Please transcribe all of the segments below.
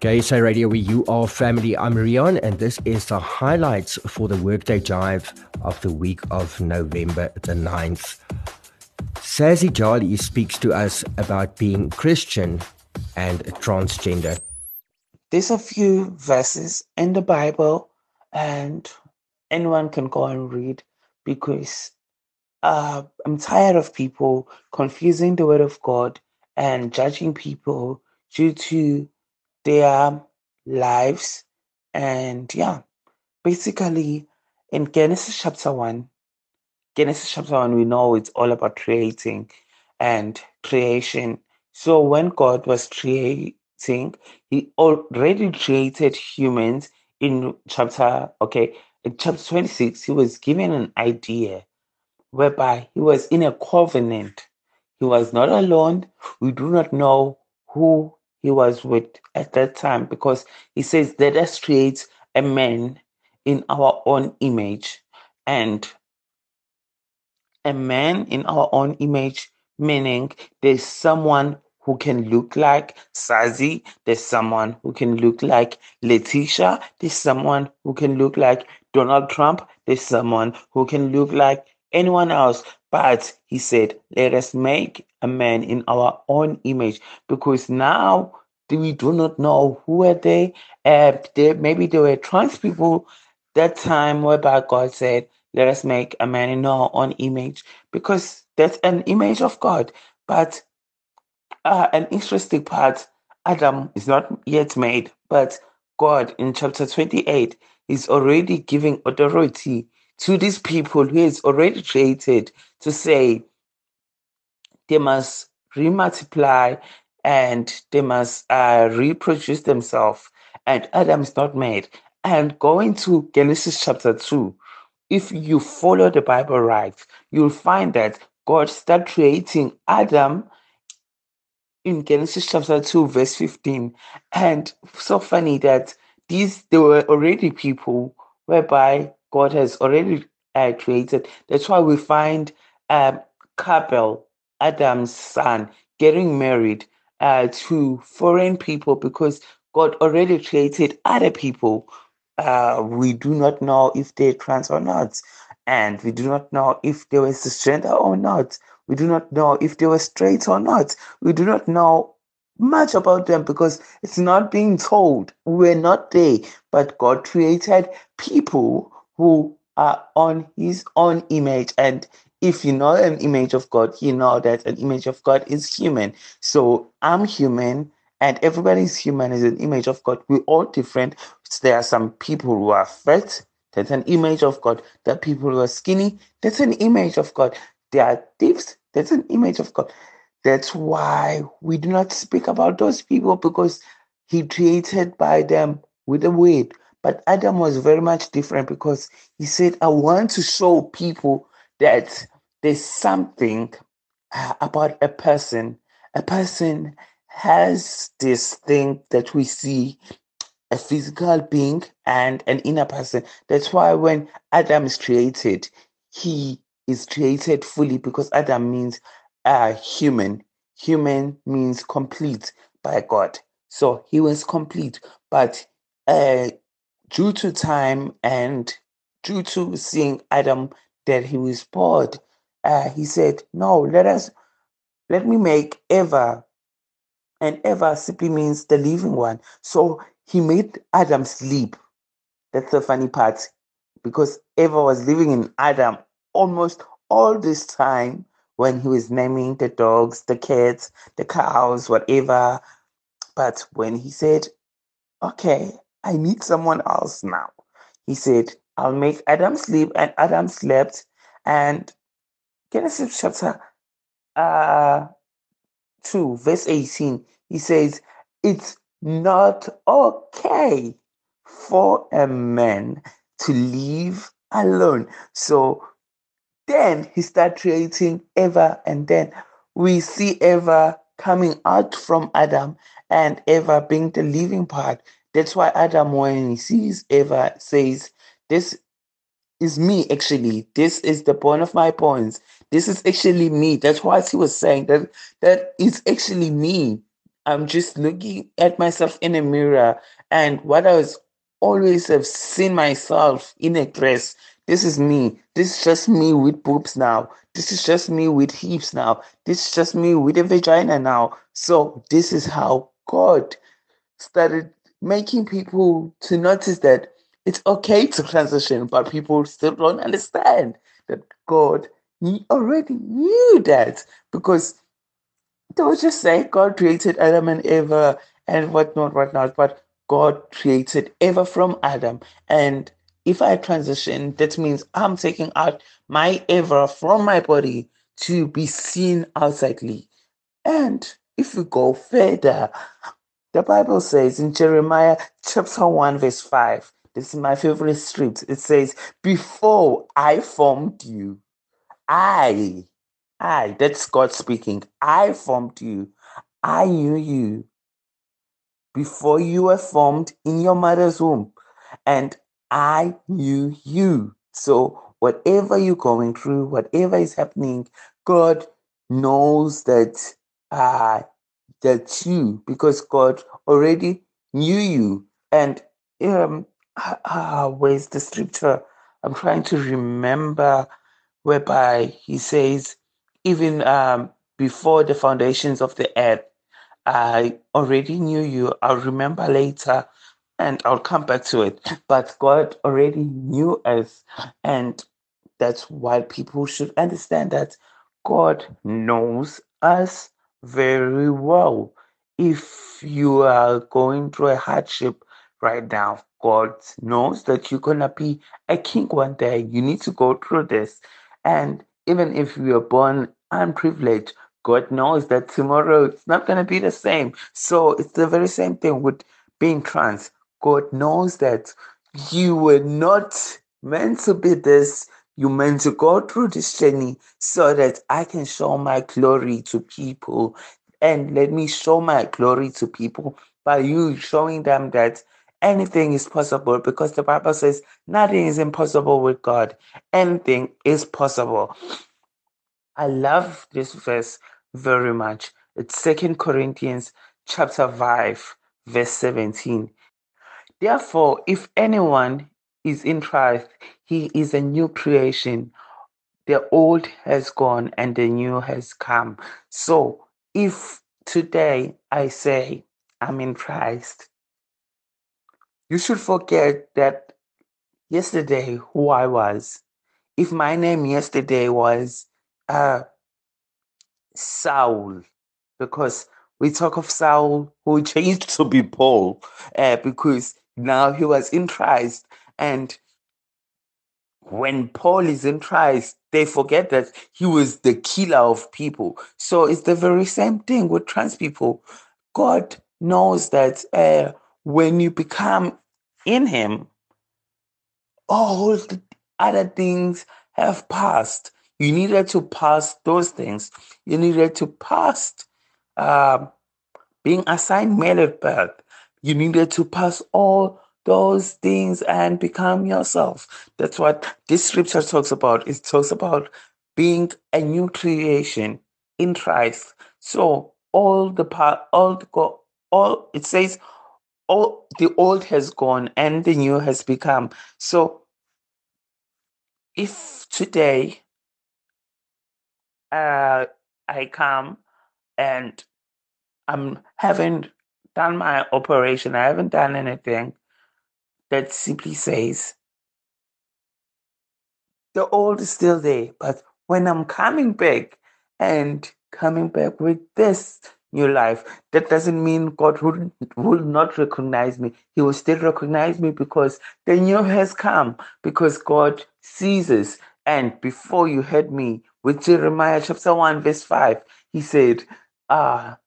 KSA Radio, where you are family. I'm Rian, and this is the highlights for the Workday Jive of the week of November the 9th. Sazi Jali speaks to us about being Christian and transgender. There's a few verses in the Bible, and anyone can go and read because uh, I'm tired of people confusing the Word of God and judging people due to their lives. And yeah, basically in Genesis chapter 1, Genesis chapter 1, we know it's all about creating and creation. So when God was creating, He already created humans in chapter, okay, in chapter 26, He was given an idea whereby He was in a covenant. He was not alone. We do not know who he was with at that time because he says, Let us create a man in our own image. And a man in our own image, meaning there's someone who can look like Sazi, there's someone who can look like Letitia, there's someone who can look like Donald Trump, there's someone who can look like anyone else. But he said, Let us make a man in our own image because now we do not know who are they. Uh, they maybe they were trans people that time whereby God said, Let us make a man in our own image because that's an image of God. But uh, an interesting part Adam is not yet made, but God in chapter 28 is already giving authority to these people who is already created to say they must remultiply and they must uh, reproduce themselves. And Adam is not made. And going to Genesis chapter 2, if you follow the Bible right, you'll find that God started creating Adam in Genesis chapter 2, verse 15. And so funny that these there were already people whereby God has already uh, created. That's why we find couple, Adam's son, getting married uh, to foreign people because God already created other people. Uh, we do not know if they're trans or not. And we do not know if they were cisgender or not. We do not know if they were straight or not. We do not know much about them because it's not being told. We're not there. But God created people who are on his own image. And if you know an image of God, you know that an image of God is human. So I'm human and everybody's human is an image of God. We're all different. There are some people who are fat. That's an image of God. There are people who are skinny. That's an image of God. There are thieves. That's an image of God. That's why we do not speak about those people because he created by them with a word. But Adam was very much different because he said, I want to show people that there's something uh, about a person. A person has this thing that we see a physical being and an inner person. That's why when Adam is created, he is created fully because Adam means uh, human. Human means complete by God. So he was complete. But uh, due to time and due to seeing Adam that he was bored, uh, he said, No, let us, let me make Eva. And Eva simply means the living one. So he made Adam sleep. That's the funny part because Eva was living in Adam almost all this time when he was naming the dogs, the cats, the cows, whatever. But when he said, Okay, I need someone else now, he said, I'll make Adam sleep, and Adam slept. And Genesis chapter uh, 2, verse 18, he says, It's not okay for a man to live alone. So then he started creating Eva, and then we see Eva coming out from Adam and Eva being the living part. That's why Adam, when he sees Eva, says, This is me actually. This is the point of my points. This is actually me. That's why he was saying that that is actually me. I'm just looking at myself in a mirror and what I was always have seen myself in a dress. This is me. This is just me with boobs now. This is just me with hips now. This is just me with a vagina now. So this is how God started making people to notice that it's okay to transition, but people still don't understand that God already knew that because they would just say God created Adam and Eva and whatnot, whatnot, but God created Eva from Adam. And if I transition, that means I'm taking out my Eva from my body to be seen outsidely. And if we go further, the Bible says in Jeremiah chapter 1, verse 5, this is my favorite script. It says, Before I formed you, I, I, that's God speaking, I formed you. I knew you before you were formed in your mother's womb, and I knew you. So, whatever you're going through, whatever is happening, God knows that uh, that you because God already knew you. And um, uh, where's the scripture? I'm trying to remember whereby he says, even um, before the foundations of the earth, I already knew you. I'll remember later and I'll come back to it. But God already knew us. And that's why people should understand that God knows us very well. If you are going through a hardship right now, God knows that you're going to be a king one day. You need to go through this. And even if you are born unprivileged, God knows that tomorrow it's not going to be the same. So it's the very same thing with being trans. God knows that you were not meant to be this you meant to go through this journey so that I can show my glory to people. And let me show my glory to people by you showing them that anything is possible because the Bible says nothing is impossible with God. Anything is possible. I love this verse very much. It's Second Corinthians chapter 5, verse 17. Therefore, if anyone is in Christ, he is a new creation. The old has gone and the new has come. So, if today I say I'm in Christ, you should forget that yesterday who I was. If my name yesterday was uh, Saul, because we talk of Saul who changed to be Paul, uh, because now he was in Christ and when Paul is in Christ, they forget that he was the killer of people. So it's the very same thing with trans people. God knows that uh, when you become in Him, all the other things have passed. You needed to pass those things. You needed to pass uh, being assigned male at birth. You needed to pass all those things and become yourself. That's what this scripture talks about. It talks about being a new creation in Christ. So all the part, all the go, all it says, all the old has gone and the new has become. So if today uh, I come and I'm haven't done my operation, I haven't done anything, that simply says the old is still there, but when I'm coming back and coming back with this new life, that doesn't mean God will, will not recognize me. He will still recognize me because the new has come, because God sees us. And before you heard me with Jeremiah chapter 1, verse 5, he said, Ah,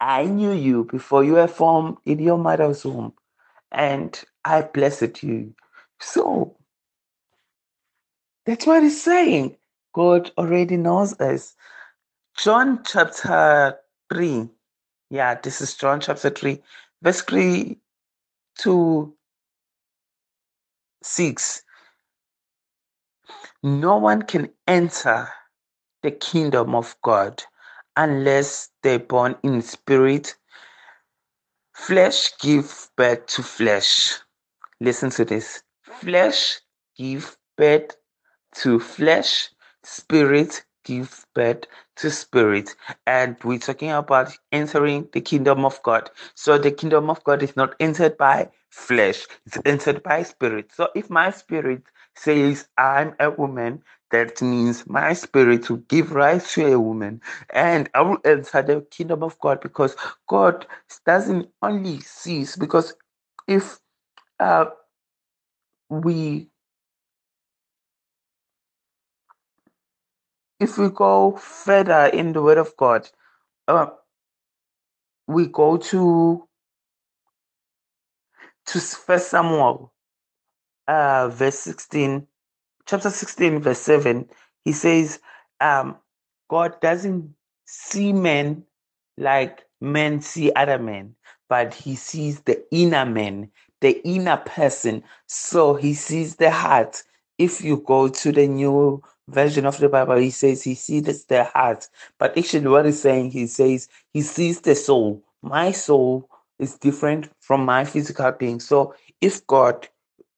I knew you before you were formed in your mother's womb and I blessed you. So that's what he's saying. God already knows us. John chapter 3. Yeah, this is John chapter 3, verse 3 to 6. No one can enter the kingdom of God unless they're born in spirit. Flesh give birth to flesh. Listen to this. Flesh give birth to flesh. Spirit give birth to spirit. And we're talking about entering the kingdom of God. So the kingdom of God is not entered by flesh, it's entered by spirit. So if my spirit says I'm a woman, that means my spirit will give rise to a woman and I will enter the kingdom of God because God doesn't only cease because if uh, we if we go further in the word of God, uh, we go to to First Samuel, uh, verse sixteen, chapter sixteen, verse seven. He says, um, God doesn't see men like men see other men, but He sees the inner man, the inner person. So He sees the heart. If you go to the new version of the Bible, He says He sees the heart. But actually, what He's saying, He says He sees the soul. My soul is different from my physical being. So if God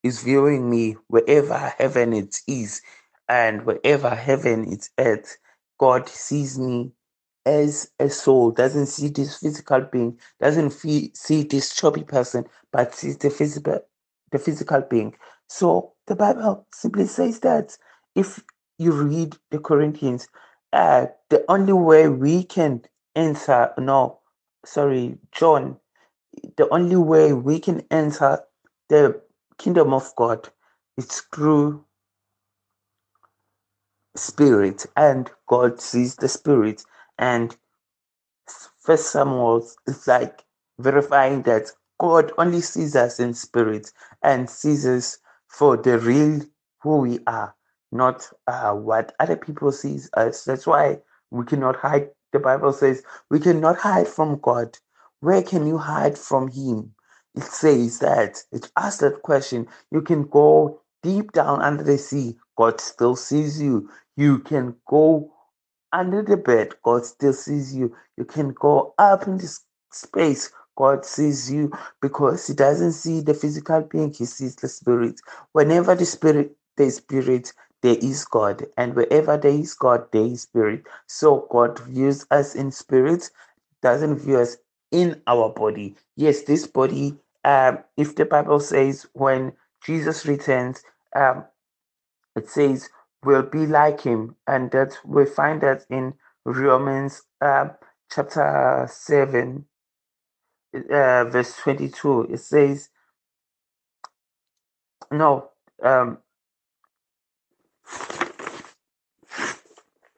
is viewing me wherever heaven it is and wherever heaven it's at, God sees me as a soul, doesn't see this physical being, doesn't fee- see this chubby person, but sees the physical the physical being. So the Bible simply says that if you read the Corinthians, uh, the only way we can enter, no, sorry, John, the only way we can enter the kingdom of God is through spirit, and God sees the spirit. And First Samuel is like verifying that God only sees us in spirit and sees us for the real who we are, not uh, what other people sees us. That's why we cannot hide. The Bible says we cannot hide from God. Where can you hide from Him? It says that it asks that question. You can go deep down under the sea. God still sees you. You can go under the bed, God still sees you. You can go up in this space, God sees you because He doesn't see the physical being, He sees the spirit. Whenever the spirit, the spirit, there is God, and wherever there is God, there is spirit. So God views us in spirit, doesn't view us in our body. Yes, this body, um, if the Bible says when Jesus returns, um, it says we'll be like him and that we find that in romans uh, chapter 7 uh, verse 22 it says no um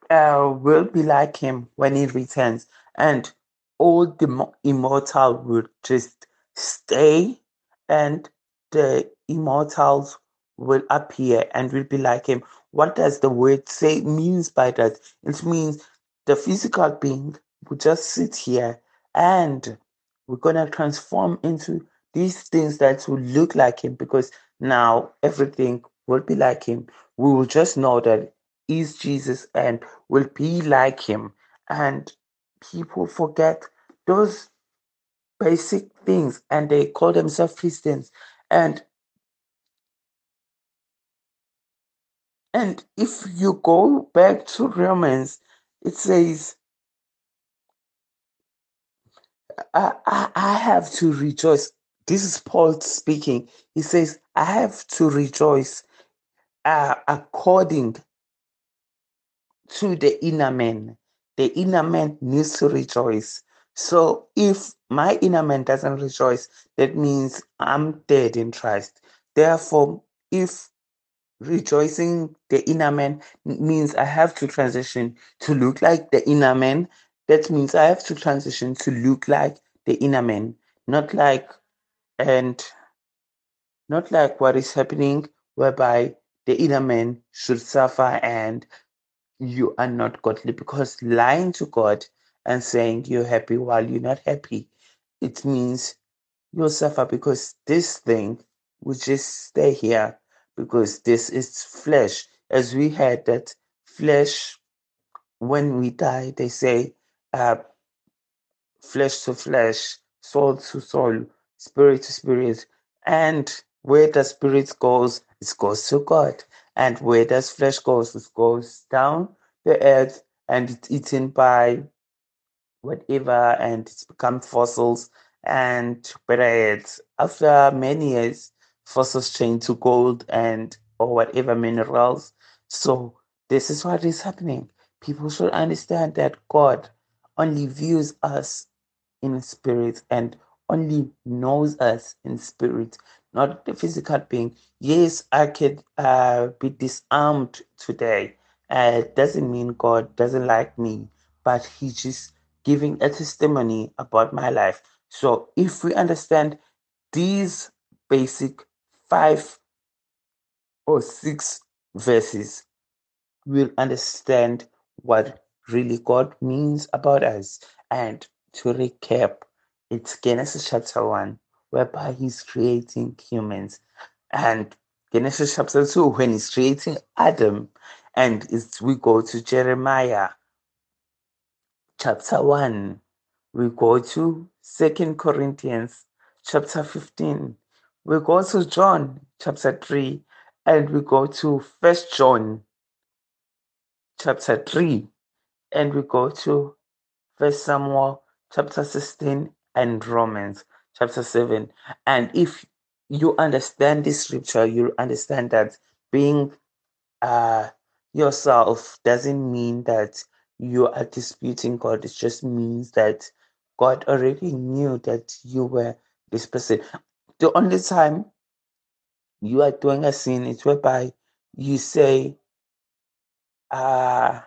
uh, will be like him when he returns and all the immortal will just stay and the immortals will appear and will be like him what does the word say means by that? It means the physical being will just sit here and we're gonna transform into these things that will look like him because now everything will be like him. We will just know that is Jesus and will be like him. And people forget those basic things and they call themselves Christians. And And if you go back to Romans, it says, I, I, I have to rejoice. This is Paul speaking. He says, I have to rejoice uh, according to the inner man. The inner man needs to rejoice. So if my inner man doesn't rejoice, that means I'm dead in Christ. Therefore, if rejoicing the inner man means I have to transition to look like the inner man. That means I have to transition to look like the inner man, not like and not like what is happening whereby the inner man should suffer and you are not godly because lying to God and saying you're happy while you're not happy, it means you'll suffer because this thing will just stay here because this is flesh. As we had that flesh, when we die, they say uh, flesh to flesh, soul to soul, spirit to spirit. And where the spirit goes, it goes to God. And where does flesh goes, it goes down the earth and it's eaten by whatever and it's become fossils and but it's after many years fossils change to gold and or whatever minerals. So this is what is happening. People should understand that god only views us in spirit and only knows us in spirit not the physical being. Yes i could uh, be disarmed today. Uh, doesn't mean god doesn't like me but he just giving a testimony about my life. So if we understand these basic five or six verses, we'll understand what really God means about us. And to recap, it's Genesis chapter 1, whereby He's creating humans. And Genesis chapter 2, when He's creating Adam. And we go to Jeremiah chapter 1 we go to second corinthians chapter 15 we go to john chapter 3 and we go to first john chapter 3 and we go to first samuel chapter 16 and romans chapter 7 and if you understand this scripture you understand that being uh yourself doesn't mean that you are disputing God. It just means that God already knew that you were this person. The only time you are doing a sin is whereby you say, uh,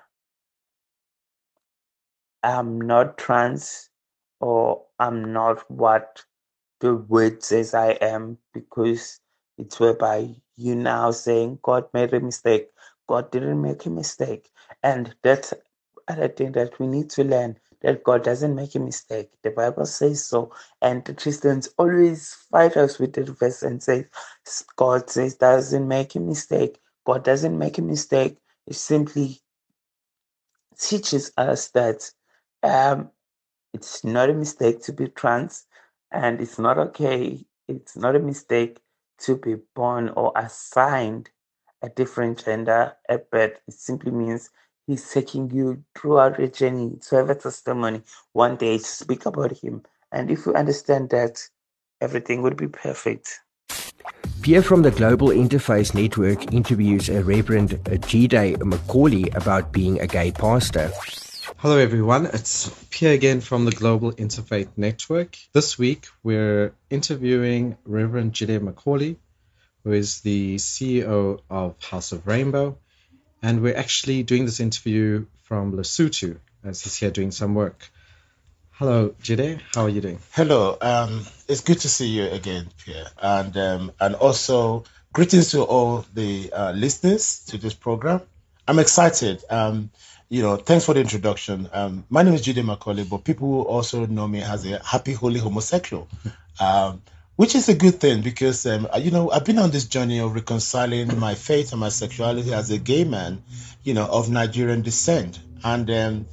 I'm not trans or I'm not what the word says I am because it's whereby you now saying God made a mistake. God didn't make a mistake. And that's other thing that we need to learn that God doesn't make a mistake. The Bible says so. And the Christians always fight us with the verse and say, God says doesn't make a mistake. God doesn't make a mistake. It simply teaches us that um, it's not a mistake to be trans and it's not okay. It's not a mistake to be born or assigned a different gender at birth. It simply means He's taking you throughout your journey to have a testimony one day to speak about Him. And if you understand that, everything would be perfect. Pierre from the Global Interfaith Network interviews a Reverend Jide Macaulay about being a gay pastor. Hello, everyone. It's Pierre again from the Global Interfaith Network. This week, we're interviewing Reverend Jide Macaulay, who is the CEO of House of Rainbow and we're actually doing this interview from Lesotho as he's here doing some work. Hello, Jide. How are you doing? Hello. Um, it's good to see you again, Pierre, and um, and also greetings to all the uh, listeners to this program. I'm excited. Um, you know, thanks for the introduction. Um, my name is Jide Macaulay, but people also know me as a happy, holy homosexual. Um, which is a good thing because um, you know I've been on this journey of reconciling my faith and my sexuality as a gay man, you know, of Nigerian descent, and um,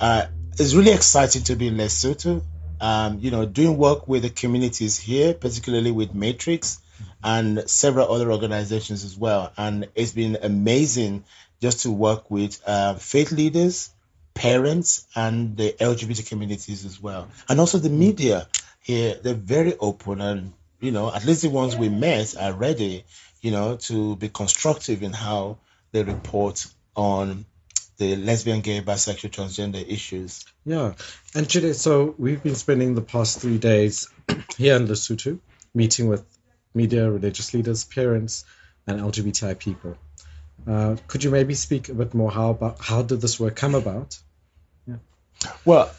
uh, it's really exciting to be in Lesotho. Um, you know, doing work with the communities here, particularly with Matrix and several other organizations as well, and it's been amazing just to work with uh, faith leaders, parents, and the LGBT communities as well, and also the media here they're very open and you know at least the ones we met are ready you know to be constructive in how they report on the lesbian gay bisexual transgender issues. Yeah. And today so we've been spending the past three days here in lesotho meeting with media religious leaders parents and lgbti people. Uh, could you maybe speak a bit more how about how did this work come about? Yeah. well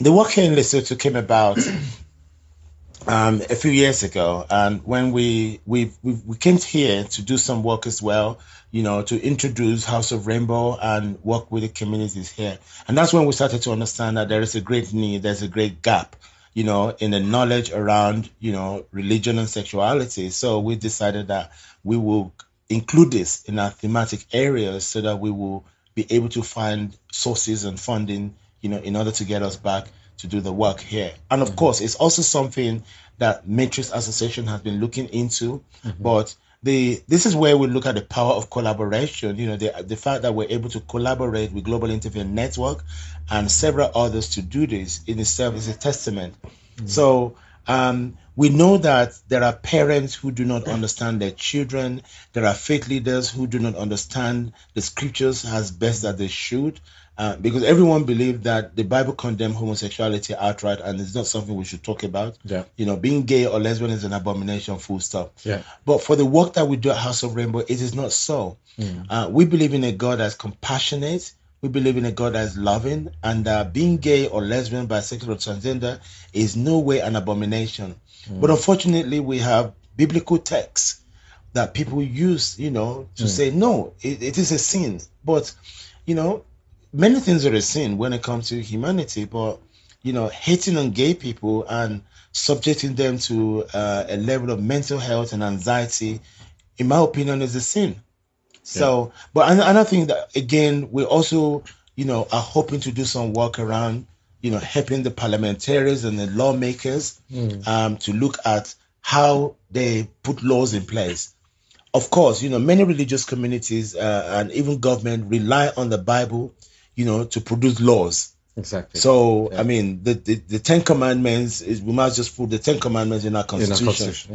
the work here in Lesotho came about um, a few years ago, and when we, we we we came here to do some work as well, you know, to introduce House of Rainbow and work with the communities here, and that's when we started to understand that there is a great need, there's a great gap, you know, in the knowledge around you know religion and sexuality. So we decided that we will include this in our thematic areas so that we will be able to find sources and funding you know, in order to get us back to do the work here. And of course, it's also something that Matrix Association has been looking into, but the this is where we look at the power of collaboration. You know, the the fact that we're able to collaborate with Global Interfaith Network and several others to do this in itself is a testament. So um, we know that there are parents who do not understand their children. There are faith leaders who do not understand the scriptures as best that they should. Uh, because everyone believes that the Bible condemned homosexuality outright, and it's not something we should talk about. Yeah. You know, being gay or lesbian is an abomination, full stop. Yeah. But for the work that we do at House of Rainbow, it is not so. Uh, we believe in a God that's compassionate. We believe in a God that's loving, and uh, being gay or lesbian, bisexual, or transgender is no way an abomination. But unfortunately, we have biblical texts that people use, you know, to say no, it, it is a sin. But you know, many things are a sin when it comes to humanity. But you know, hating on gay people and subjecting them to uh, a level of mental health and anxiety, in my opinion, is a sin. So, but another thing that again, we also, you know, are hoping to do some work around, you know, helping the parliamentarians and the lawmakers um, to look at how they put laws in place. Of course, you know, many religious communities uh, and even government rely on the Bible, you know, to produce laws. Exactly. So, I mean, the, the, the Ten Commandments is we must just put the Ten Commandments in our constitution. in our constitution. constitution,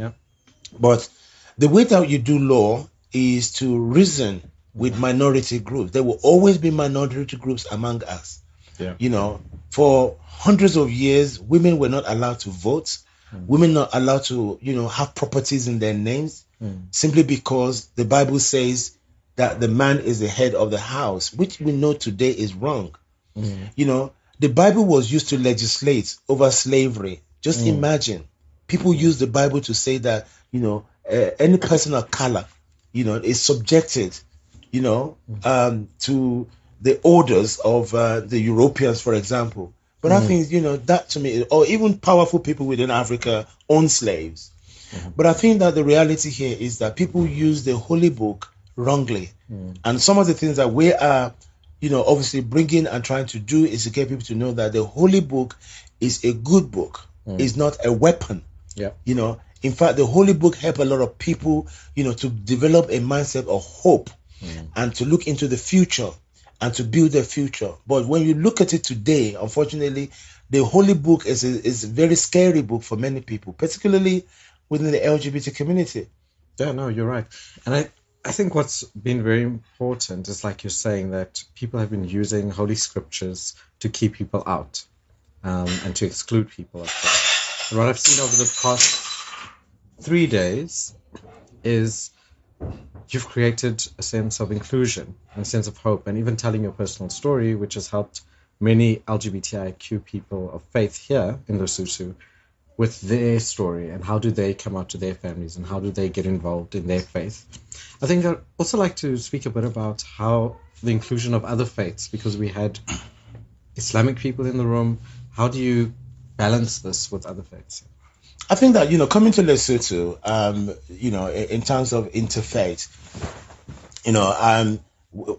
yeah. But the way that you do law is to reason with mm-hmm. minority groups. There will always be minority groups among us. Yeah. You know, for hundreds of years, women were not allowed to vote. Mm. Women not allowed to, you know, have properties in their names mm. simply because the Bible says that the man is the head of the house, which we know today is wrong. You know, the Bible was used to legislate over slavery. Just imagine people use the Bible to say that, you know, uh, any person of color, you know, is subjected, you know, um, to the orders of uh, the Europeans, for example. But I think, you know, that to me, or even powerful people within Africa own slaves. But I think that the reality here is that people use the holy book wrongly. Hmm. And some of the things that we are, you know, obviously bringing and trying to do is to get people to know that the holy book is a good book, hmm. is not a weapon. Yeah. You know, in fact, the holy book help a lot of people, you know, to develop a mindset of hope hmm. and to look into the future and to build their future. But when you look at it today, unfortunately, the holy book is a, is a very scary book for many people, particularly within the LGBT community. Yeah, no, you're right. And I, I think what's been very important is like you're saying that people have been using holy scriptures to keep people out um, and to exclude people. And what I've seen over the past three days is you've created a sense of inclusion and a sense of hope, and even telling your personal story, which has helped many LGBTIQ people of faith here in Lesotho with their story and how do they come out to their families and how do they get involved in their faith. I think I'd also like to speak a bit about how the inclusion of other faiths, because we had Islamic people in the room. How do you balance this with other faiths? I think that you know, coming to Lesotho, um, you know, in, terms of interfaith, you know, um,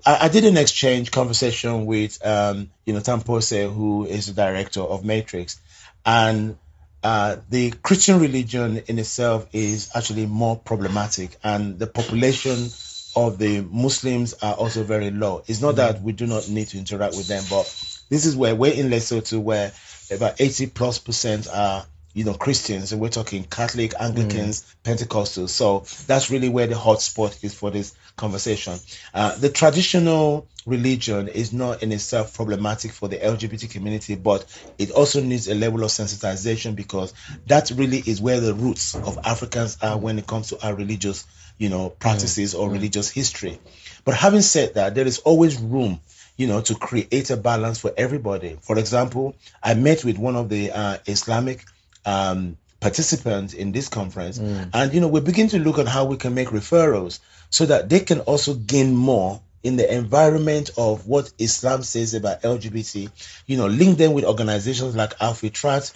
I, I did an exchange conversation with um, you know Tampose, who is the director of Matrix, and uh, the Christian religion in itself is actually more problematic, and the population of the Muslims are also very low. It's not that we do not need to interact with them, but this is where we're in Lesotho, where about 80 plus percent are you know Christians, and we're talking Catholic, Anglicans, Pentecostals. So that's really where the hot spot is for this conversation. Uh, the traditional religion is not in itself problematic for the LGBT community, but it also needs a level of sensitization because that really is where the roots of Africans are when it comes to our religious, you know, practices or religious history. But having said that, there is always room you know, to create a balance for everybody. For example, I met with one of the uh, Islamic um, participants in this conference, and you know, we begin to look at how we can make referrals so that they can also gain more in the environment of what Islam says about LGBT. You know, link them with organizations like Alfitrat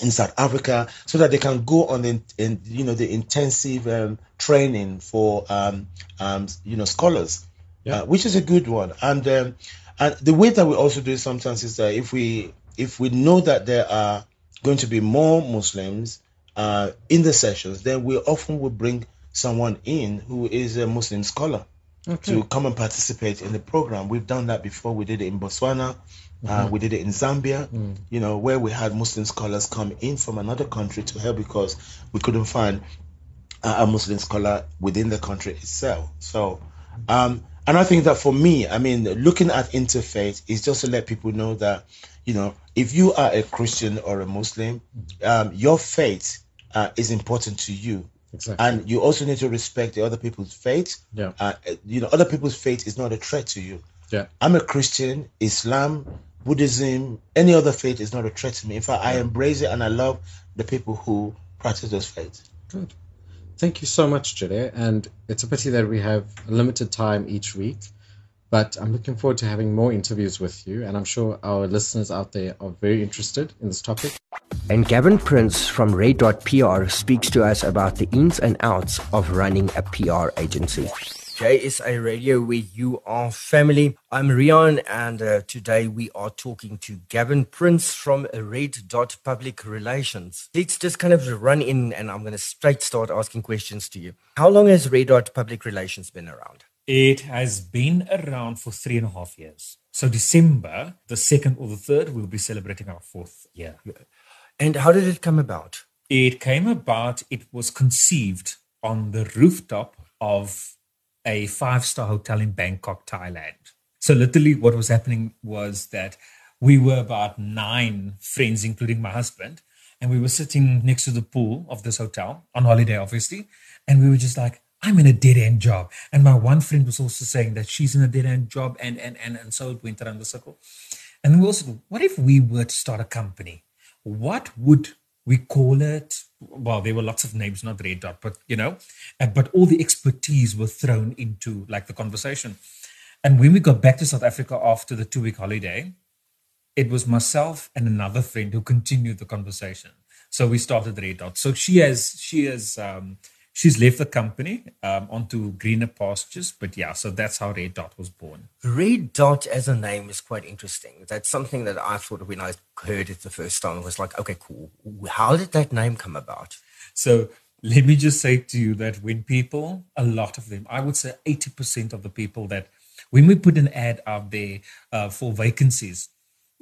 in South Africa, so that they can go on the in, you know the intensive um, training for um, um, you know scholars Yeah. uh, which is a good one. And um, and the way that we also do it sometimes is that if we if we know that there are going to be more Muslims uh, in the sessions, then we often will bring someone in who is a Muslim scholar Okay. to come and participate in the program. We've done that before. We did it in Botswana. Uh, we did it in Zambia, you know, where we had Muslim scholars come in from another country to help because we couldn't find a a Muslim scholar within the country itself. So, um, and I think that for me, I mean, looking at interfaith is just to let people know that, you know, if you are a Christian or a Muslim, um, your faith uh, is important to you. Exactly. And you also need to respect the other people's faith. Yeah. Uh, you know, other people's faith is not a threat to you. Yeah. I'm a Christian, Islam, Buddhism, any other faith is not a threat to me. In fact, I embrace it and I love the people who practice those faiths. Good. Thank you so much, Jide. And it's a pity that we have a limited time each week, but I'm looking forward to having more interviews with you. And I'm sure our listeners out there are very interested in this topic. And Gavin Prince from Red Dot PR speaks to us about the ins and outs of running a PR agency. JSA Radio, where you are family. I'm Rian, and uh, today we are talking to Gavin Prince from Red Dot Public Relations. Let's just kind of run in, and I'm going to straight start asking questions to you. How long has Red Dot Public Relations been around? It has been around for three and a half years. So December, the second or the third, we'll be celebrating our fourth year. And how did it come about? It came about, it was conceived on the rooftop of a five star hotel in Bangkok, Thailand. So, literally, what was happening was that we were about nine friends, including my husband, and we were sitting next to the pool of this hotel on holiday, obviously. And we were just like, I'm in a dead end job. And my one friend was also saying that she's in a dead end job. And, and, and, and so it went around the circle. And we also, what if we were to start a company? What would we call it? Well, there were lots of names, not Red Dot, but you know, uh, but all the expertise were thrown into like the conversation. And when we got back to South Africa after the two week holiday, it was myself and another friend who continued the conversation. So we started Red Dot. So she has she has um, she's left the company um, onto greener pastures. But yeah, so that's how Red Dot was born. Red Dot as a name is quite interesting. That's something that I thought when I heard it the first time. It was like, okay, cool. How did that name come about? So let me just say to you that when people, a lot of them, I would say 80% of the people that, when we put an ad out there uh, for vacancies,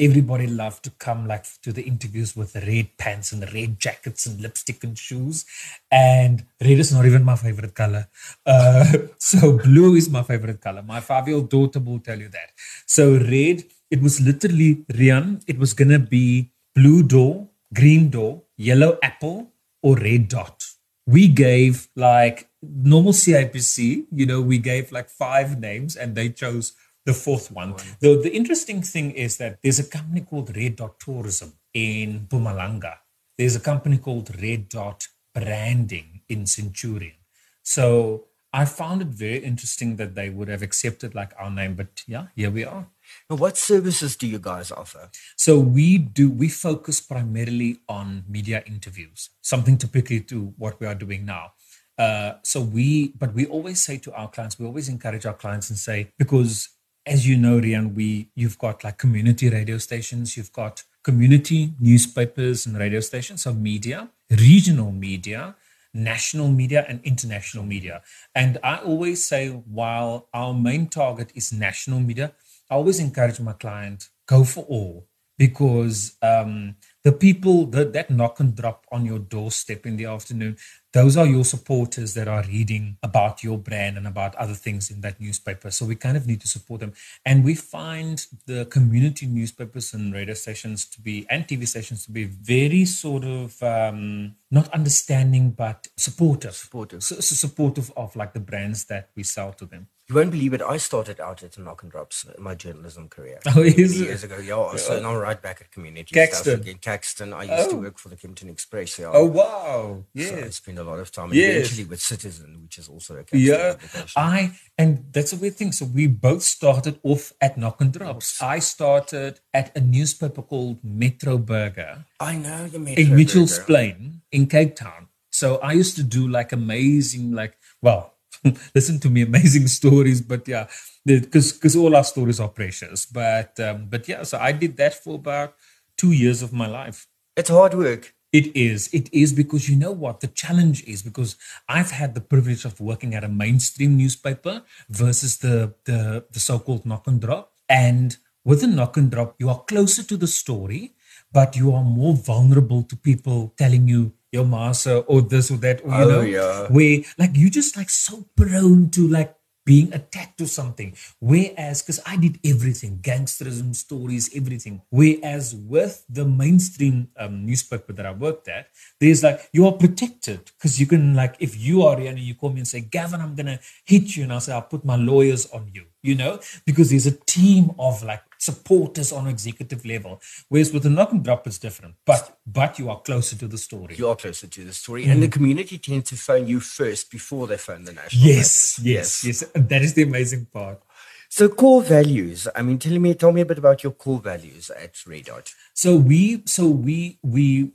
everybody loved to come like to the interviews with the red pants and the red jackets and lipstick and shoes. And red is not even my favorite color. Uh, so blue is my favorite color. My five-year-old daughter will tell you that. So red, it was literally Rian. It was gonna be blue door, green door, yellow apple, or red dot. We gave like normal CIPC, you know, we gave like five names and they chose the fourth one. The, the interesting thing is that there's a company called Red Dot Tourism in Mpumalanga. There's a company called Red Dot Branding in Centurion. So I found it very interesting that they would have accepted like our name, but yeah, here we are. Now, what services do you guys offer? So we do we focus primarily on media interviews, something typically to what we are doing now. Uh, so we, but we always say to our clients, we always encourage our clients and say because as you know, Rian, we you've got like community radio stations, you've got community newspapers and radio stations, so media, regional media, national media, and international media. And I always say, while our main target is national media, I always encourage my client go for all because um, the people that, that knock and drop on your doorstep in the afternoon, those are your supporters that are reading about your brand and about other things in that newspaper. So we kind of need to support them. And we find the community newspapers and radio stations to be, and TV stations to be very sort of um, not understanding, but supportive. Supportive. So, so supportive of like the brands that we sell to them. You won't believe it. I started out at Knock and Drops in my journalism career. Oh, is it? years ago, yeah. So now I'm right back at community Caxton. stuff again. Caxton. I used to Oh. work for the Kempton Express. Yeah. Oh, wow. So I spent a lot of time, Yes. eventually with Citizen, which is also a Caxton Yeah. I and that's a weird thing. So we both started off at Knock and Drops. I started at a newspaper called Metro Burger I know the Metro in Mitchell's Burger. Plain in Cape Town. So I used to do like amazing, like well, listen to me amazing stories but yeah because because all our stories are precious. But um, but yeah so i did that for about two years of my life. It's hard work. It is. It is because you know what? The challenge is because i've had the privilege of working at a mainstream newspaper versus the the, the so-called knock and drop. And with a knock and drop you are closer to the story but you are more vulnerable to people telling you your master or this or that or you Oh, know yeah. where like you just like so prone to like being attacked to something. Whereas because i did everything gangsterism stories everything. Whereas with the mainstream um, newspaper that i worked at there's like you are protected because you can like if you are and you call me and say gavin i'm gonna hit you and i'll say i'll put my lawyers on you you know? Because there's a team of like supporters on executive level whereas with the knock and drop it's different. But but you are closer to the story. You are closer to the story. And the community tends to phone you first before they phone the national yes papers. yes yes. That is the amazing part. So core values i mean tell me tell me a bit about your core values at red dot. So we so we we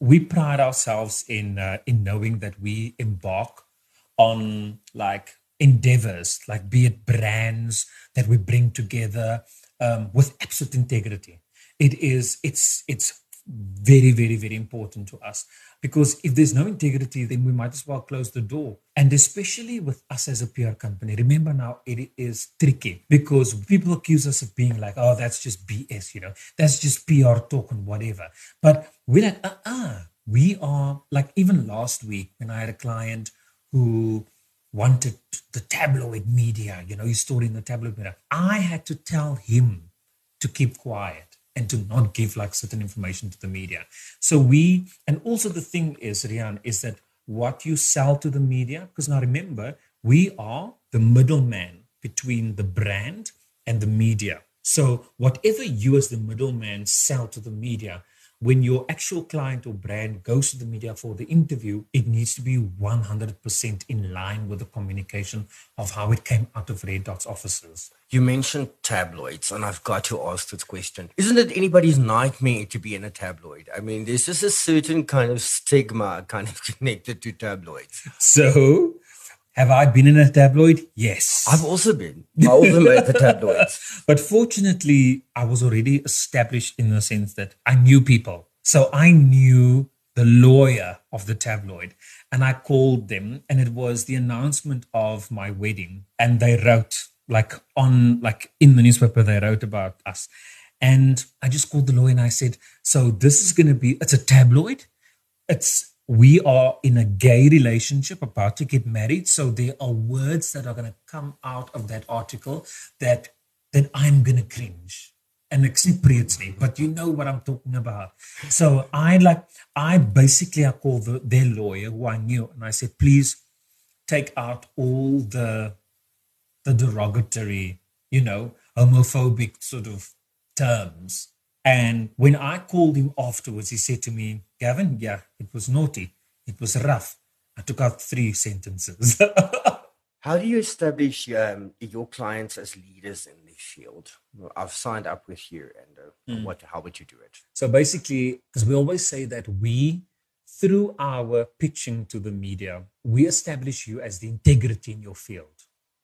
we pride ourselves in uh, in knowing that we embark on like endeavors like be it brands that we bring together um, with absolute integrity. It is it's it's very very very important to us because if there's no integrity then we might as well close the door. And especially with us as a pr company remember now it is tricky because people accuse us of being like oh that's just bs you know that's just pr talk and whatever. But we're like uh-uh we are like even last week when i had a client who wanted the tabloid media you know his story in the tabloid media i had to tell him to keep quiet and to not give like certain information to the media. So we, and also the thing is, Rian, is that what you sell to the media, because now remember, we are the middleman between the brand and the media. So whatever you as the middleman sell to the media, when your actual client or brand goes to the media for the interview, it needs to be 100% in line with the communication of how it came out of Red Dot's offices. You mentioned tabloids, and I've got to ask this question. Isn't it anybody's nightmare to be in a tabloid? I mean, there's just a certain kind of stigma kind of connected to tabloids. So, have I been in a tabloid? Yes. I've also been. I also made the tabloids. But fortunately, I was already established in the sense that I knew people. So I knew the lawyer of the tabloid and I called them and it was the announcement of my wedding and they wrote like on like in the newspaper they wrote about us and I just called the lawyer and I said so this is going to be it's a tabloid it's we are in a gay relationship about to get married. So there are words that are going to come out of that article that that i'm going to cringe and appropriately but you know what i'm talking about. So i like i basically i called the, their lawyer who i knew and i said please take out all the the derogatory you know homophobic sort of terms and when I called him afterwards, he said to me, Gavin, yeah, it was naughty. It was rough. I took out three sentences. How do you establish um, your clients as leaders in the field? I've signed up with you, and uh, mm. what? How would you do it? So basically, because we always say that we, through our pitching to the media, we establish you as the integrity in your field.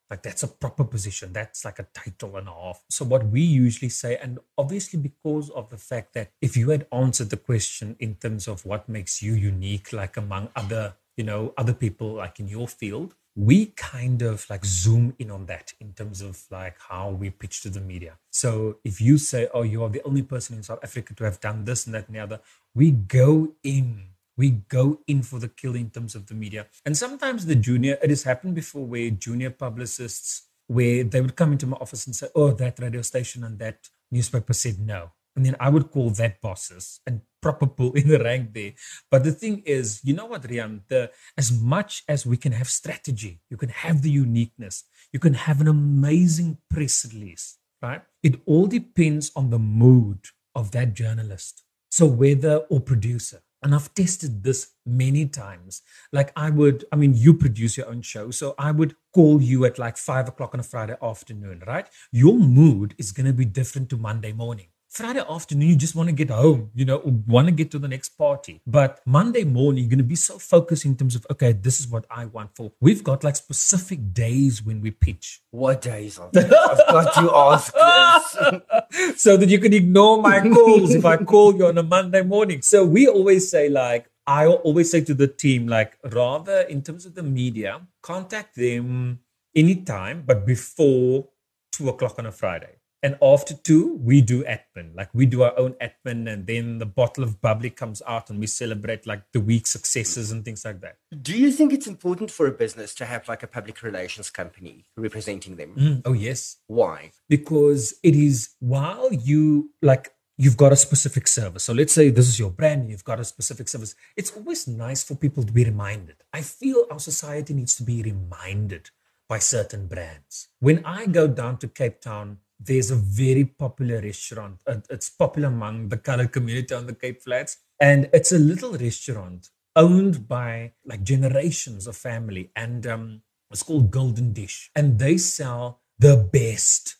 Like that's a proper position. That's like a title and a half. So what we usually say, and obviously because of the fact that if you had answered the question in terms of what makes you unique, like among other, you know, other people like in your field, we kind of like zoom in on that in terms of like how we pitch to the media. So if you say, oh, you are the only person in South Africa to have done this and that and the other, we go in we go in for the kill in terms of the media. And sometimes the junior, it has happened before where junior publicists, where they would come into my office and say, oh, that radio station and that newspaper said no. And then I would call that bosses and proper pull in the rank there. But the thing is, you know what, Rian, the, as much as we can have strategy, you can have the uniqueness, you can have an amazing press release, right? It all depends on the mood of that journalist. So whether or producer and I've tested this many times. Like I would, I mean, you produce your own show. So I would call you at like five o'clock on a Friday afternoon, right? Your mood is going to be different to Monday morning. Friday afternoon, you just want to get home, you know, or want to get to the next party. But Monday morning, you're going to be so focused in terms of, okay, this is what I want for. We've got like specific days when we pitch. What days are there? I've got to ask this. so that you can ignore my calls if I call you on a Monday morning. So we always say, like, I always say to the team, like, rather in terms of the media, contact them anytime, but before two o'clock on a Friday. And after two, we do admin. Like we do our own admin, and then the bottle of bubbly comes out, and we celebrate like the week successes and things like that. Do you think it's important for a business to have like a public relations company representing them? Mm, oh yes, Why? because it is while you like you've got a specific service. So let's say this is your brand, and you've got a specific service. It's always nice for people to be reminded. I feel our society needs to be reminded by certain brands. When I go down to Cape Town, there's a very popular restaurant. Uh, It's popular among the colored community on the Cape Flats. And it's a little restaurant owned by like generations of family. And um, it's called Golden Dish. And they sell the best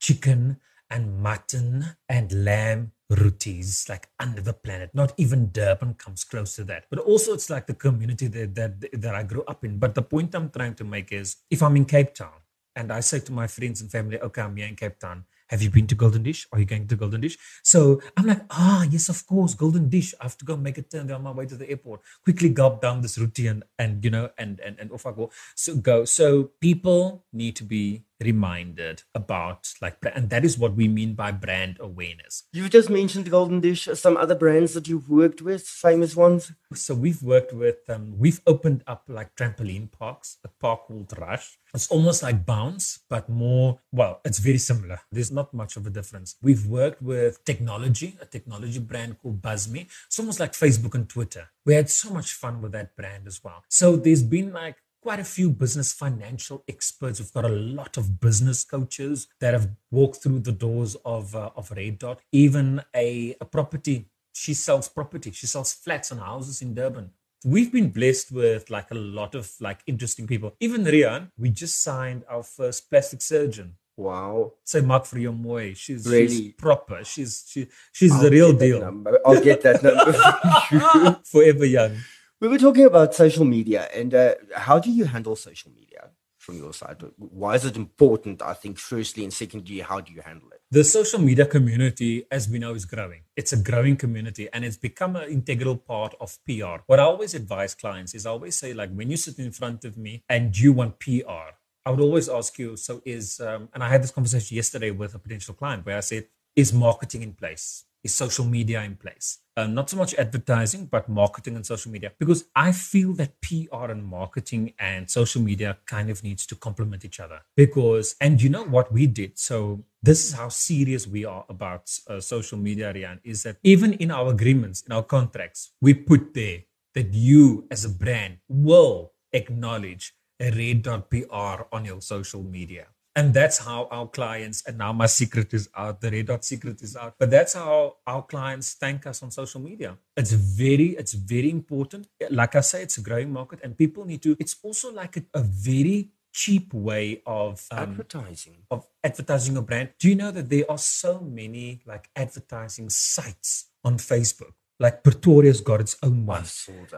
chicken and mutton and lamb rotis like under the planet not even durban comes close to that but also it's like the community that, that that i grew up in but the point i'm trying to make is if i'm in cape town and i say to my friends and family okay i'm here in cape town. Have you been to golden dish? Are you going to golden dish? So i'm like ah yes of course golden dish. I have to go make a turn on my way to the airport. Quickly gulp down this roti and and you know and and, and off i go. So go. So people need to be reminded about like and that is what we mean by brand awareness. You just mentioned Golden Dish. Some other brands that you've worked with, famous ones. so we've worked with um, we've opened up like trampoline parks a park called rush. It's almost like bounce but more well it's very similar. There's not much of a difference. We've worked with technology a technology brand called buzzme it's almost like facebook and twitter. We had so much fun with that brand as well. So there's been like quite a few business financial experts. We've got a lot of business coaches that have walked through the doors of uh, of Red Dot. Even a, a property, she sells property. She sells flats and houses in Durban. We've been blessed with like a lot of like interesting people. Even Rian, we just signed our first plastic surgeon. Wow. Say Mark Moy. She's, she's proper. She's she, she's I'll the real deal. number. I'll get that number. Forever young. We were talking about social media and uh, how do you handle social media from your side? Why is it important? I think firstly and secondly, how do you handle it? The social media community, as we know, is growing. It's a growing community and it's become an integral part of PR. What I always advise clients is I always say, like, when you sit in front of me and you want PR, I would always ask you, so is, um, and I had this conversation yesterday with a potential client where I said, is marketing in place? Is social media in place? Uh, not so much advertising, but marketing and social media. Because I feel that PR and marketing and social media kind of needs to complement each other. Because, and you know what we did? So this is how serious we are about uh, social media, Rian, is that even in our agreements, in our contracts, we put there that you as a brand will acknowledge a red.pr on your social media. And that's how our clients, and now my secret is out, the red dot secret is out. But that's how our clients thank us on social media. It's very, it's very important. Like I say, it's a growing market, and people need to, it's also like a, a very cheap way of um, Advertising. of advertising a brand. Do you know that there are so many like advertising sites on Facebook? Like Pretoria's got its own one.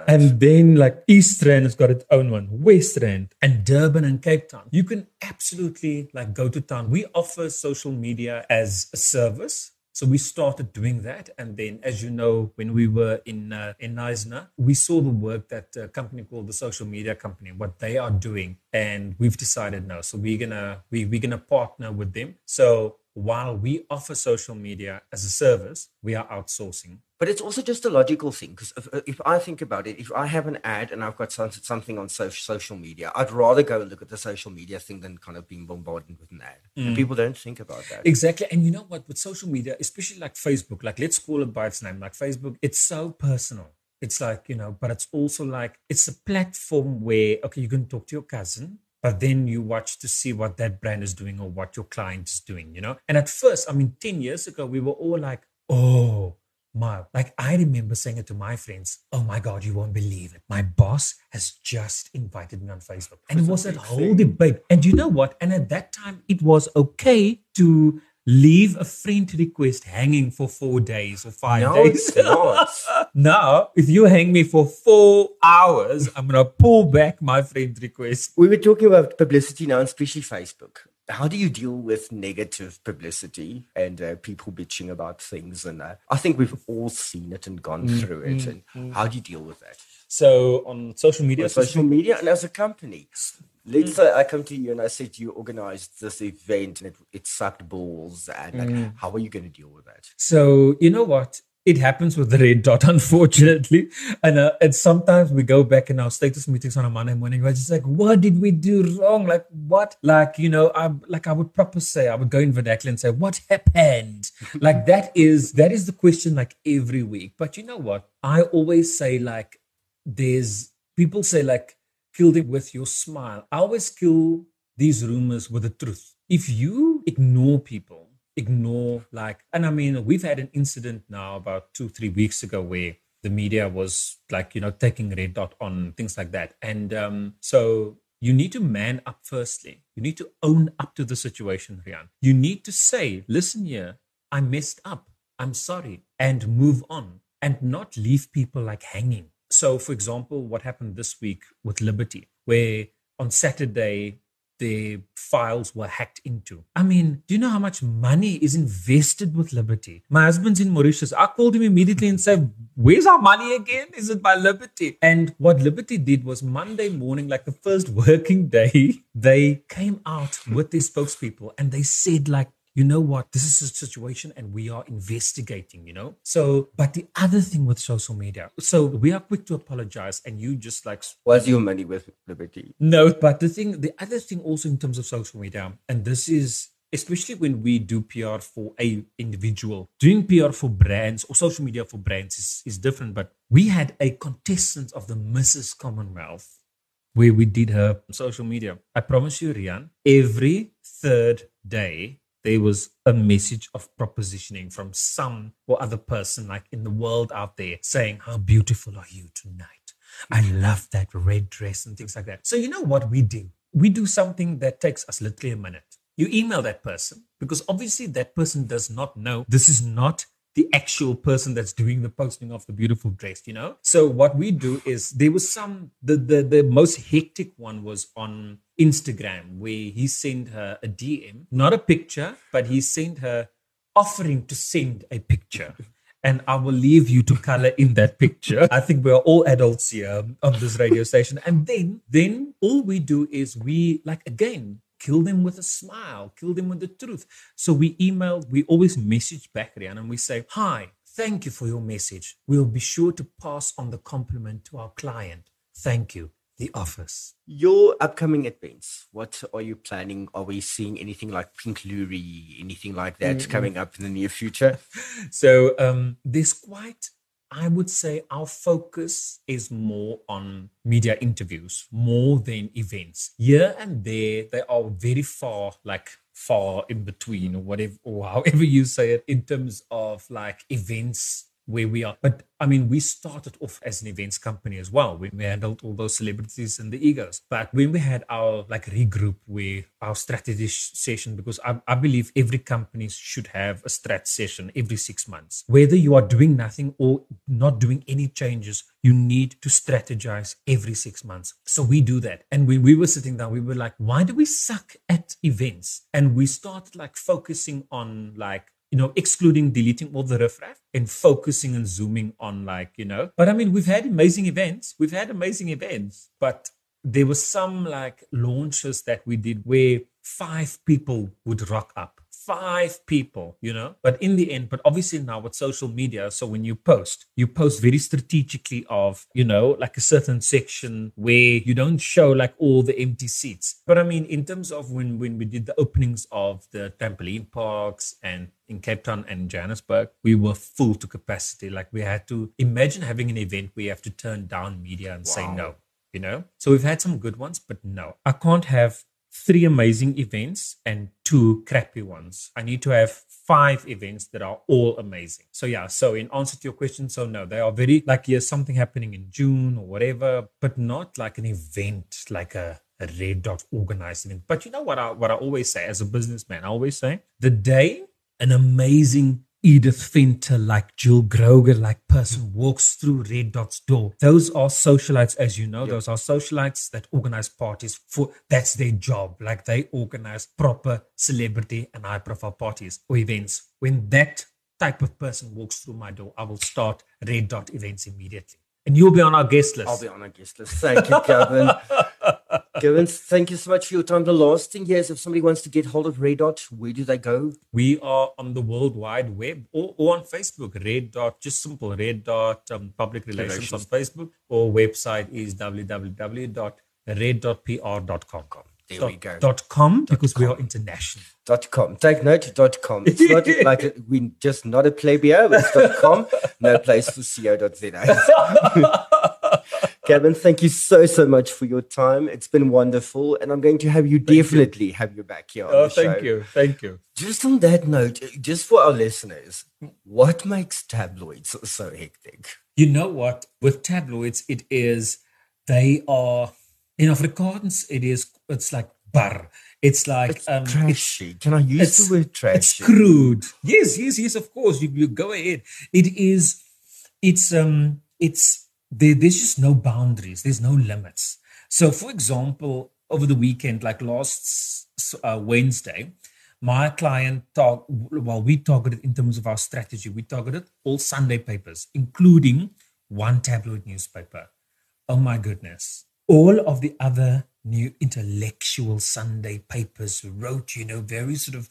And then like East Rand has got its own one, West Rand and Durban and Cape Town. You can absolutely like go to town. We offer social media as a service. So we started doing that, and then, as you know, when we were in uh, in Eisner, we saw the work that a company called the Social Media Company, what they are doing, and we've decided now. So we're gonna we we're gonna partner with them. So while we offer social media as a service, we are outsourcing. But it's also just a logical thing because if, if I think about it, if I have an ad and I've got some, something on so, social media, I'd rather go and look at the social media thing than kind of being bombarded with an ad. And mm. people don't think about that. Exactly. And you know what? With social media, especially like Facebook, like let's call it by its name, like Facebook, it's so personal. It's like, you know, but it's also like it's a platform where, okay, you can talk to your cousin, but then you watch to see what that brand is doing or what your client is doing, you know? And at first, I mean, 10 years ago, we were all like, oh, my, like I remember saying it to my friends, oh my God, you won't believe it. My boss has just invited me on Facebook. And it was that whole debate. And you know what? And at that time, it was okay to leave a friend request hanging for four days or five No, days. it's not. now, if you hang me for four hours, I'm gonna pull back my friend request. We were talking about publicity now, especially Facebook. How do you deal with negative publicity and uh, people bitching about things? And uh, I think we've all seen it and gone through it. And how do you deal with that? So on social media, With social media and as a company. Let's say I come to you and I said you organized this event and it, it sucked balls. And like, how are you going to deal with that? So you know what? It happens with the red dot, unfortunately, and uh, and sometimes we go back in our status meetings on a Monday morning. We're just like, what did we do wrong? Like what? Like you know, I like I would proper say, I would go in vernacular and say, what happened? like that is that is the question like every week. But you know what? I always say like, there's people say like, kill them with your smile. I always kill these rumors with the truth. If you ignore people ignore like and i mean we've had an incident now about two three weeks ago where the media was like you know taking red dot on things like that. And um so you need to man up firstly. You need to own up to the situation rian you need to say listen here i messed up. I'm sorry. And move on and not leave people like hanging so for example what happened this week with liberty where on saturday their files were hacked into. I mean, do you know how much money is invested with Liberty? My husband's in Mauritius. I called him immediately and said, Where's our money again? Is it by Liberty? And what Liberty did was Monday morning, like the first working day, they came out with their spokespeople and they said, like, you know what this is a situation and we are investigating you know so but the other thing with social media so we are quick to apologize and you just like Was your money with Liberty? no, but the thing, the other thing also in terms of social media, and this is especially when we do PR for a individual, doing PR for brands or social media for brands is, is different. But we had a contestant of the Mrs. Commonwealth where we did her social media. I promise you, Rian, every third day there was a message of propositioning from some or other person like in the world out there saying, How beautiful are you tonight? I love that red dress and things like that. So, you know what we do? We do something that takes us literally a minute. You email that person because obviously that person does not know this is not the actual person that's doing the posting of the beautiful dress, you know? So what we do is there was some the the, the most hectic one was on Instagram where he sent her a DM, not a picture, but he sent her offering to send a picture. And I will leave you to color in that picture. I think we're all adults here on this radio station. And then, then all we do is we like again kill them with a smile, kill them with the truth. So we email, we always message back, Rian, and we say, Hi, thank you for your message. We'll be sure to pass on the compliment to our client. Thank you. The office. Your upcoming events, what are you planning? Are we seeing anything like Pink Loerie, anything like that coming up in the near future? So um, there's quite, I would say, our focus is more on media interviews more than events. Here and there, they are very far, like far in between, or whatever, or however you say it, in terms of like events where we are. But I mean, we started off as an events company as well when we handled all those celebrities and the egos. But when we had our like regroup where our strategy session, because I, I believe every company should have a strat session every six months. Whether you are doing nothing or not doing any changes, you need to strategize every six months. So we do that. And when we were sitting down, we were like, why do we suck at events? And we started like focusing on like you know, excluding deleting all the riffraff and focusing and zooming on like, you know. But I mean, we've had amazing events. We've had amazing events, but there were some like launches that we did where five people would rock up. Five people, you know, but in the end, but obviously now with social media, so when you post, you post very strategically of, you know, like a certain section where you don't show like all the empty seats. But I mean, in terms of when when we did the openings of the trampoline parks and in Cape Town and Johannesburg, we were full to capacity. Like we had to imagine having an event where you have to turn down media and say no, you know? So we've had some good ones, but no, I can't have three amazing events and two crappy ones. I need to have five events that are all amazing. So yeah, so in answer to your question, so no, they are very like here's something happening in June or whatever, but not like an event like a a red dot organized event. But you know what I what I always say as a businessman, I always say the day an amazing Edith Venter like Jill Groger like person walks through Red Dot's door. Those are socialites, as you know. Yep. Those are socialites that organize parties for that's their job. Like they organize proper celebrity and high profile parties or events. When that type of person walks through my door, I will start Red Dot events immediately. And you'll be on our guest list. I'll be on our guest list. Thank you, Kevin. Kevin, thank you so much for your time. The last thing here is if somebody wants to get hold of Red Dot, where do they go? We are on the World Wide Web or, or on Facebook. Red Dot, just simple Red Dot um, Public Relations, Relations on Facebook. Or website is www.red.pr.com. There dot, we go. Dot com dot because com. we are international. Dot com. Take note. Dot com. It's not like a, we just not a play beer. It's dot com. No place for co.za. Kevin, thank you so so much for your time. It's been wonderful, and I'm going to have you thank definitely you. have you back here. oh, thank show. you, thank you. Just on that note, just for our listeners, what makes tabloids so hectic? You know what? With tabloids, it is they are in Afrikaans. It is it's like bar. It's like it's um, trashy. Can I use the word trashy? It's crude. Yes, yes, yes. Of course, you, you go ahead. It is. It's um. It's there, there's just no boundaries. There's no limits. So, for example, over the weekend, like last uh, Wednesday, my client talk well we targeted in terms of our strategy we targeted all sunday papers including one tabloid newspaper oh my goodness all of the other new intellectual Sunday papers wrote, you know, very sort of,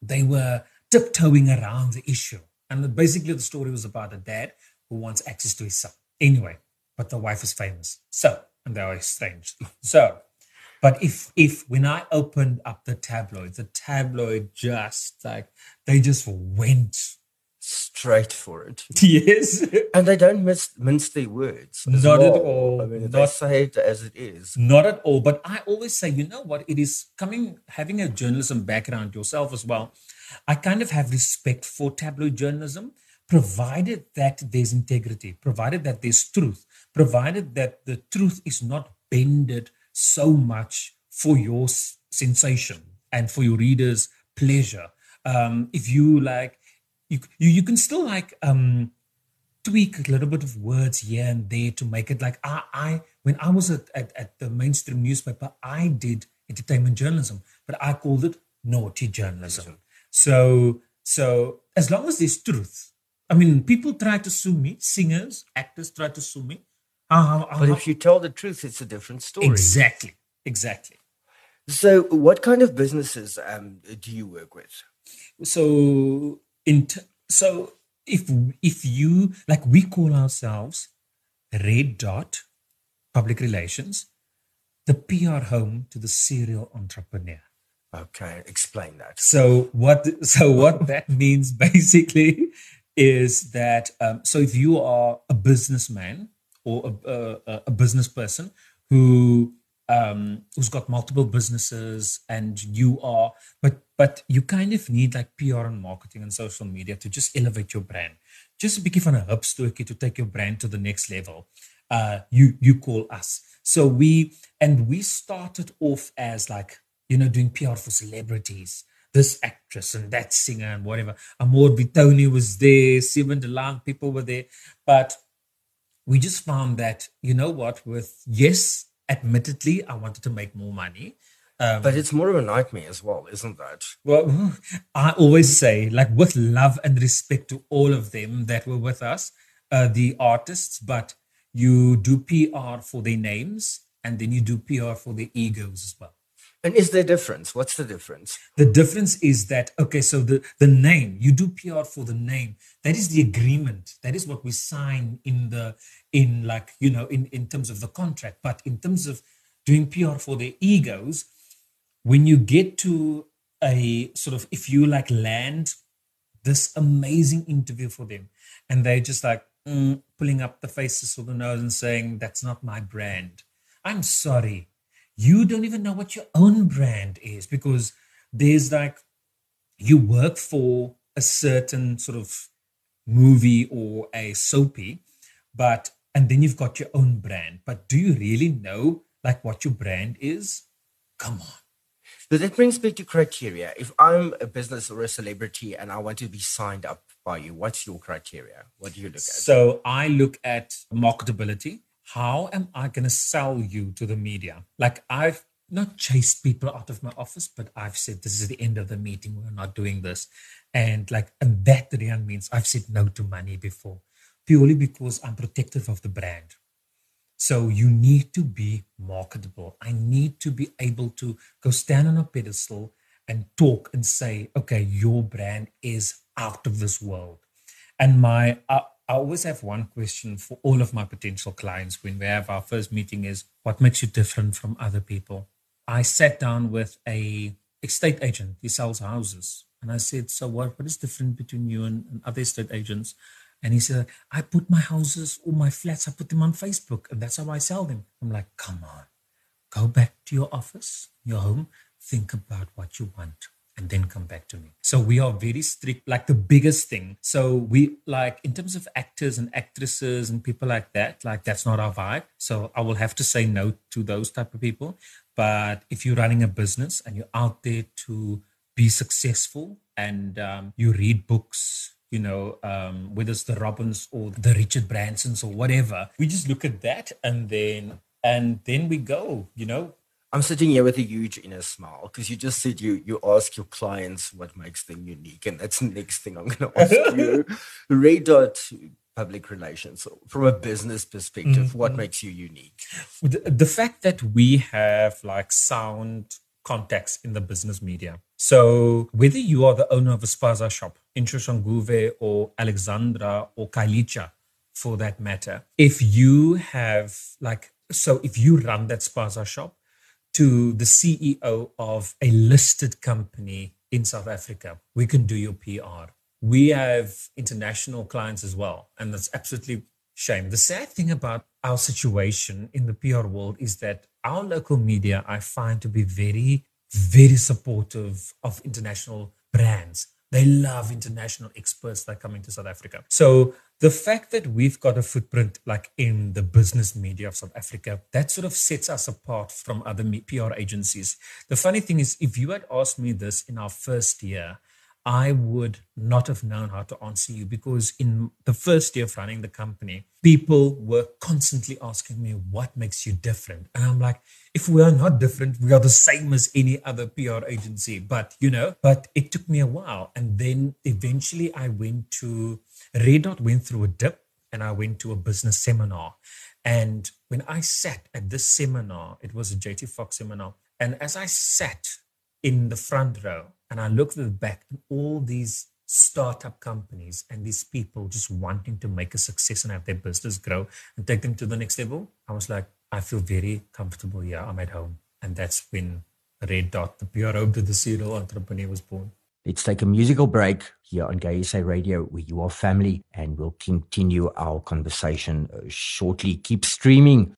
they were tiptoeing around the issue. And basically, the story was about a dad who wants access to his son. Anyway, but the wife is famous. So, and they are estranged. So, but if if when I opened up the tabloid, the tabloid just like they just went straight for it. Yes. and they don't miss, mince their words. Not well. at all. I mean, not, they say it as it is. Not at all. But I always say, you know what? It is coming, having a journalism background yourself as well. I kind of have respect for tabloid journalism, provided that there's integrity, provided that there's truth, provided that the truth is not bended so much for your sensation and for your readers' pleasure. Um, if you like, you you, you can still like um tweak a little bit of words here and there to make it like I, I when I was at, at, at the mainstream newspaper, I did entertainment journalism, but I called it naughty journalism. So so as long as there's truth, I mean, people try to sue me, singers, actors try to sue me. Uh, uh, but if you tell the truth, it's a different story. Exactly, exactly. So, what kind of businesses um, do you work with? So, in t- so if if you like we call ourselves red dot public relations the pr home to the serial entrepreneur okay explain that so what so what that means basically is that um, so if you are a businessman or a, a, a business person who um, who's got multiple businesses and you are but but you kind of need like PR and marketing and social media to just elevate your brand. just Just 'n bietjie van 'n hupstootjie to take your brand to the next level. Uh you you call us. So we and we started off as like you know doing PR for celebrities. This actress and that singer and whatever. Amor Vittone was there, Steven DeLong, people were there. But we just found that, you know what, with yes, admittedly, I wanted to make more money. Um, but it's more of a nightmare as well, isn't that? Well, I always say, like, with love and respect to all of them that were with us, uh, the artists, but you do PR for their names and then you do PR for their egos as well. And is there a difference? What's the difference? The difference is that okay, so the the name you do PR for the name. That is the agreement. That is what we sign in the in like you know in in terms of the contract. But in terms of doing PR for their egos, when you get to a sort of if you like land this amazing interview for them, and they're just like mm, pulling up the faces for the nose and saying that's not my brand. I'm sorry you don't even know what your own brand is because there's like you work for a certain sort of movie or a soapy but and then you've got your own brand but do you really know like what your brand is come on So that brings me to criteria. If I'm a business or a celebrity and I want to be signed up by you, what's your criteria? What do you look at? So I look at marketability. How am I going to sell you to the media? Like I've not chased people out of my office, but I've said this is the end of the meeting. We're not doing this, and like and that Rian means I've said no to money before, purely because I'm protective of the brand. So you need to be marketable. I need to be able to go stand on a pedestal and talk and say, okay, your brand is out of this world. And my, I, I always have one question for all of my potential clients when we have our first meeting is what makes you different from other people? I sat down with a estate agent. He sells houses. And I said, so what, what is different between you and, and other estate agents? And he said, I put my houses or my flats, I put them on Facebook, and that's how I sell them. I'm like, come on, go back to your office, your home, think about what you want, and then come back to me. So we are very strict, like the biggest thing. So we like in terms of actors and actresses and people like that, like that's not our vibe. So I will have to say no to those type of people. But if you're running a business and you're out there to be successful and um, you read books you know, um, whether it's the Robbins or the Richard Bransons or whatever. We just look at that and then and then we go, you know. I'm sitting here with a huge inner smile because you just said you you ask your clients what makes them unique, and that's the next thing I'm going to ask you. Red Dot public relations from a business perspective, mm-hmm. what makes you unique? The, the fact that we have like sound contacts in the business media. So whether you are the owner of a spaza shop in or Alexandra or Khayelitsha, for that matter, if you have like, so if you run that spaza shop to the CEO of a listed company in South Africa, we can do your PR. We have international clients as well, and that's absolutely shame. The sad thing about our situation in the PR world is that our local media I find to be very, very supportive of international brands. They love international experts that come into South Africa. So the fact that we've got a footprint like in the business media of South Africa, that sort of sets us apart from other PR agencies. The funny thing is, if you had asked me this in our first year, I would not have known how to answer you because in the first year of running the company, people were constantly asking me, What makes you different? And I'm like, If we are not different, we are the same as any other PR agency. But, you know, but it took me a while. And then eventually I went to, Red Dot went through a dip and I went to a business seminar. And when I sat at this seminar, it was a JT Foxx seminar. And as I sat in the front row, and I looked at the back and all these startup companies and these people just wanting to make a success and have their business grow and take them to the next level. I was like, I feel very comfortable here. I'm at home. And that's when Red Dot, the pure hope that the serial entrepreneur was born. Let's take a musical break here on Gay SA Radio, where you are family, and we'll continue our conversation uh, shortly. Keep streaming